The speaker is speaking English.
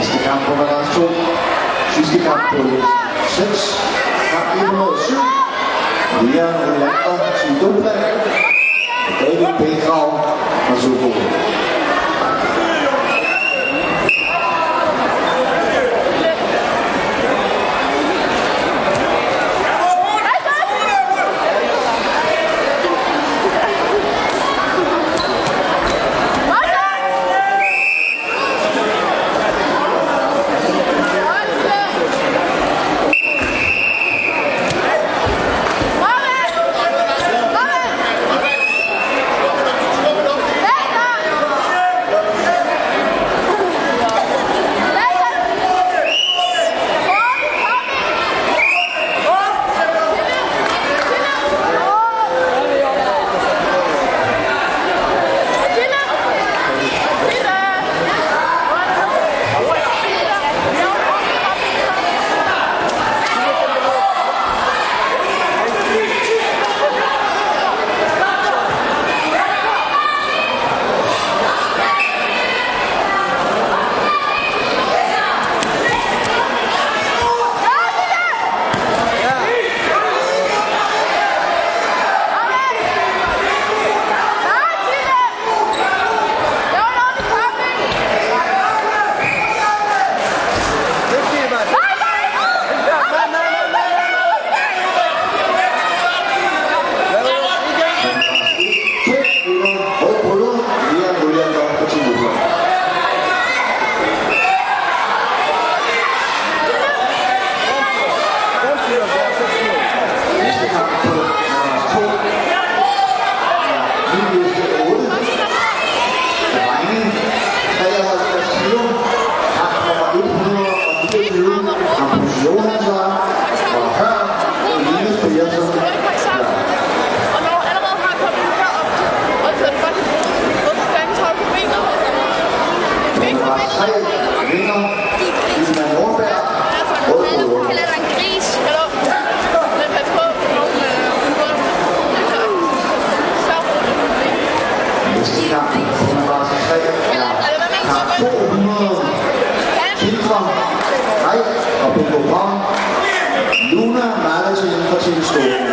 Mr. Campbell the last one. She's the Campbell six. Happy Motion. Ria Ruleta, Sudupre. David Bacall, Mazuko. gang under barsel 3 er kamp 200 Kildre, Rej og Bingo Brown, Luna Martin fra TV Skolen.